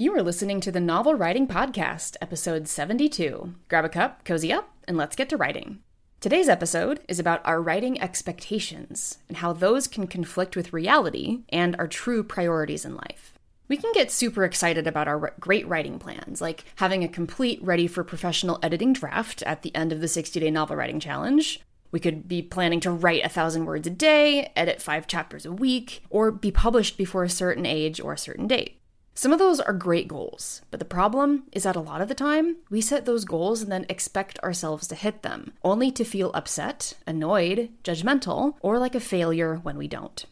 You are listening to the Novel Writing Podcast, episode 72. Grab a cup, cozy up, and let's get to writing. Today's episode is about our writing expectations and how those can conflict with reality and our true priorities in life. We can get super excited about our great writing plans, like having a complete, ready for professional editing draft at the end of the 60 day novel writing challenge. We could be planning to write a thousand words a day, edit five chapters a week, or be published before a certain age or a certain date. Some of those are great goals, but the problem is that a lot of the time, we set those goals and then expect ourselves to hit them, only to feel upset, annoyed, judgmental, or like a failure when we don't.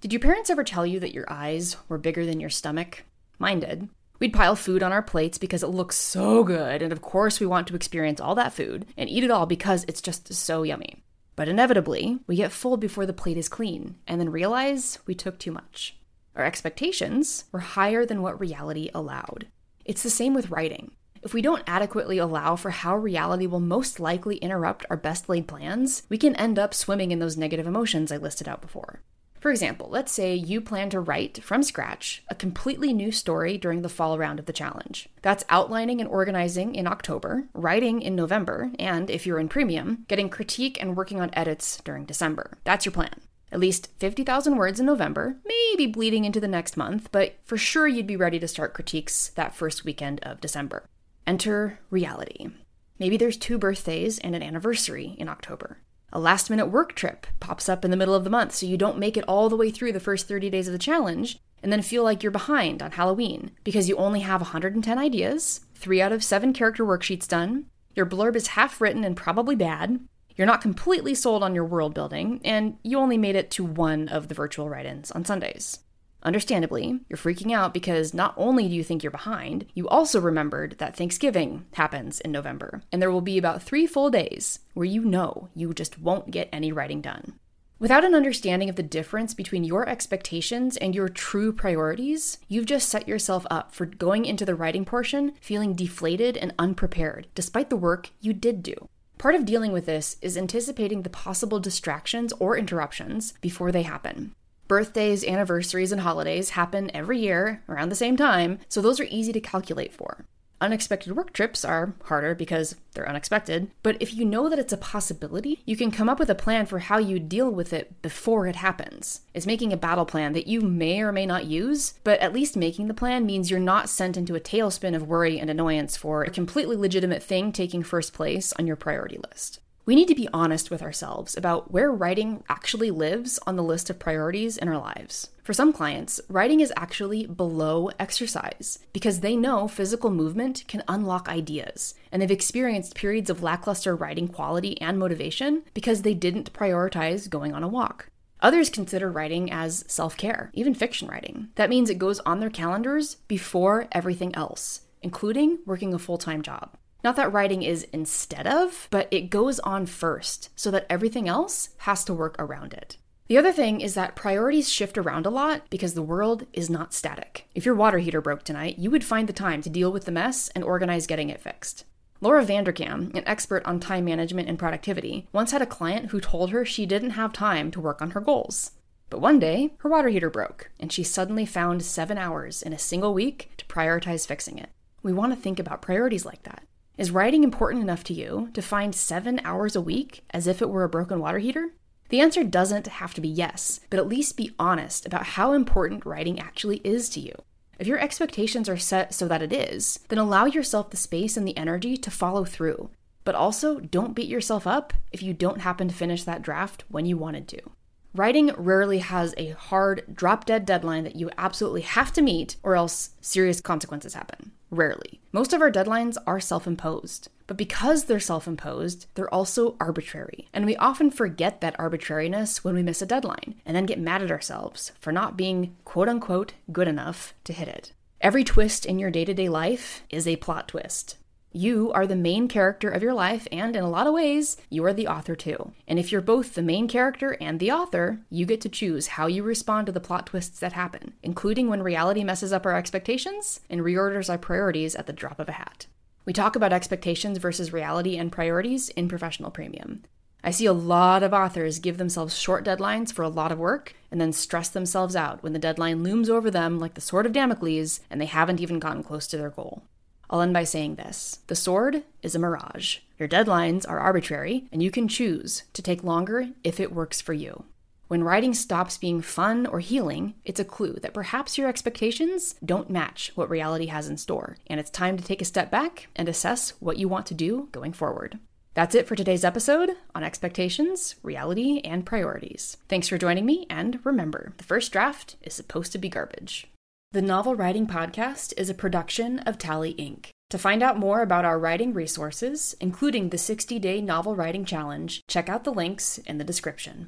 Did your parents ever tell you that your eyes were bigger than your stomach? Mine did. We'd pile food on our plates because it looks so good, and of course, we want to experience all that food and eat it all because it's just so yummy. But inevitably, we get full before the plate is clean and then realize we took too much. Our expectations were higher than what reality allowed. It's the same with writing. If we don't adequately allow for how reality will most likely interrupt our best laid plans, we can end up swimming in those negative emotions I listed out before. For example, let's say you plan to write from scratch a completely new story during the fall round of the challenge. That's outlining and organizing in October, writing in November, and if you're in premium, getting critique and working on edits during December. That's your plan. At least 50,000 words in November, maybe bleeding into the next month, but for sure you'd be ready to start critiques that first weekend of December. Enter reality. Maybe there's two birthdays and an anniversary in October. A last minute work trip pops up in the middle of the month, so you don't make it all the way through the first 30 days of the challenge and then feel like you're behind on Halloween because you only have 110 ideas, three out of seven character worksheets done, your blurb is half written and probably bad, you're not completely sold on your world building, and you only made it to one of the virtual write ins on Sundays. Understandably, you're freaking out because not only do you think you're behind, you also remembered that Thanksgiving happens in November, and there will be about three full days where you know you just won't get any writing done. Without an understanding of the difference between your expectations and your true priorities, you've just set yourself up for going into the writing portion feeling deflated and unprepared, despite the work you did do. Part of dealing with this is anticipating the possible distractions or interruptions before they happen. Birthdays, anniversaries, and holidays happen every year around the same time, so those are easy to calculate for. Unexpected work trips are harder because they're unexpected, but if you know that it's a possibility, you can come up with a plan for how you deal with it before it happens. It's making a battle plan that you may or may not use, but at least making the plan means you're not sent into a tailspin of worry and annoyance for a completely legitimate thing taking first place on your priority list. We need to be honest with ourselves about where writing actually lives on the list of priorities in our lives. For some clients, writing is actually below exercise because they know physical movement can unlock ideas, and they've experienced periods of lackluster writing quality and motivation because they didn't prioritize going on a walk. Others consider writing as self care, even fiction writing. That means it goes on their calendars before everything else, including working a full time job. Not that writing is instead of, but it goes on first so that everything else has to work around it. The other thing is that priorities shift around a lot because the world is not static. If your water heater broke tonight, you would find the time to deal with the mess and organize getting it fixed. Laura Vanderkam, an expert on time management and productivity, once had a client who told her she didn't have time to work on her goals. But one day, her water heater broke, and she suddenly found seven hours in a single week to prioritize fixing it. We want to think about priorities like that. Is writing important enough to you to find seven hours a week as if it were a broken water heater? The answer doesn't have to be yes, but at least be honest about how important writing actually is to you. If your expectations are set so that it is, then allow yourself the space and the energy to follow through. But also, don't beat yourself up if you don't happen to finish that draft when you wanted to. Writing rarely has a hard, drop dead deadline that you absolutely have to meet, or else serious consequences happen. Rarely. Most of our deadlines are self imposed. But because they're self imposed, they're also arbitrary. And we often forget that arbitrariness when we miss a deadline, and then get mad at ourselves for not being quote unquote good enough to hit it. Every twist in your day to day life is a plot twist. You are the main character of your life, and in a lot of ways, you are the author too. And if you're both the main character and the author, you get to choose how you respond to the plot twists that happen, including when reality messes up our expectations and reorders our priorities at the drop of a hat. We talk about expectations versus reality and priorities in Professional Premium. I see a lot of authors give themselves short deadlines for a lot of work and then stress themselves out when the deadline looms over them like the sword of Damocles and they haven't even gotten close to their goal. I'll end by saying this the sword is a mirage. Your deadlines are arbitrary, and you can choose to take longer if it works for you. When writing stops being fun or healing, it's a clue that perhaps your expectations don't match what reality has in store, and it's time to take a step back and assess what you want to do going forward. That's it for today's episode on expectations, reality, and priorities. Thanks for joining me, and remember, the first draft is supposed to be garbage. The Novel Writing Podcast is a production of Tally Inc. To find out more about our writing resources, including the 60 day novel writing challenge, check out the links in the description.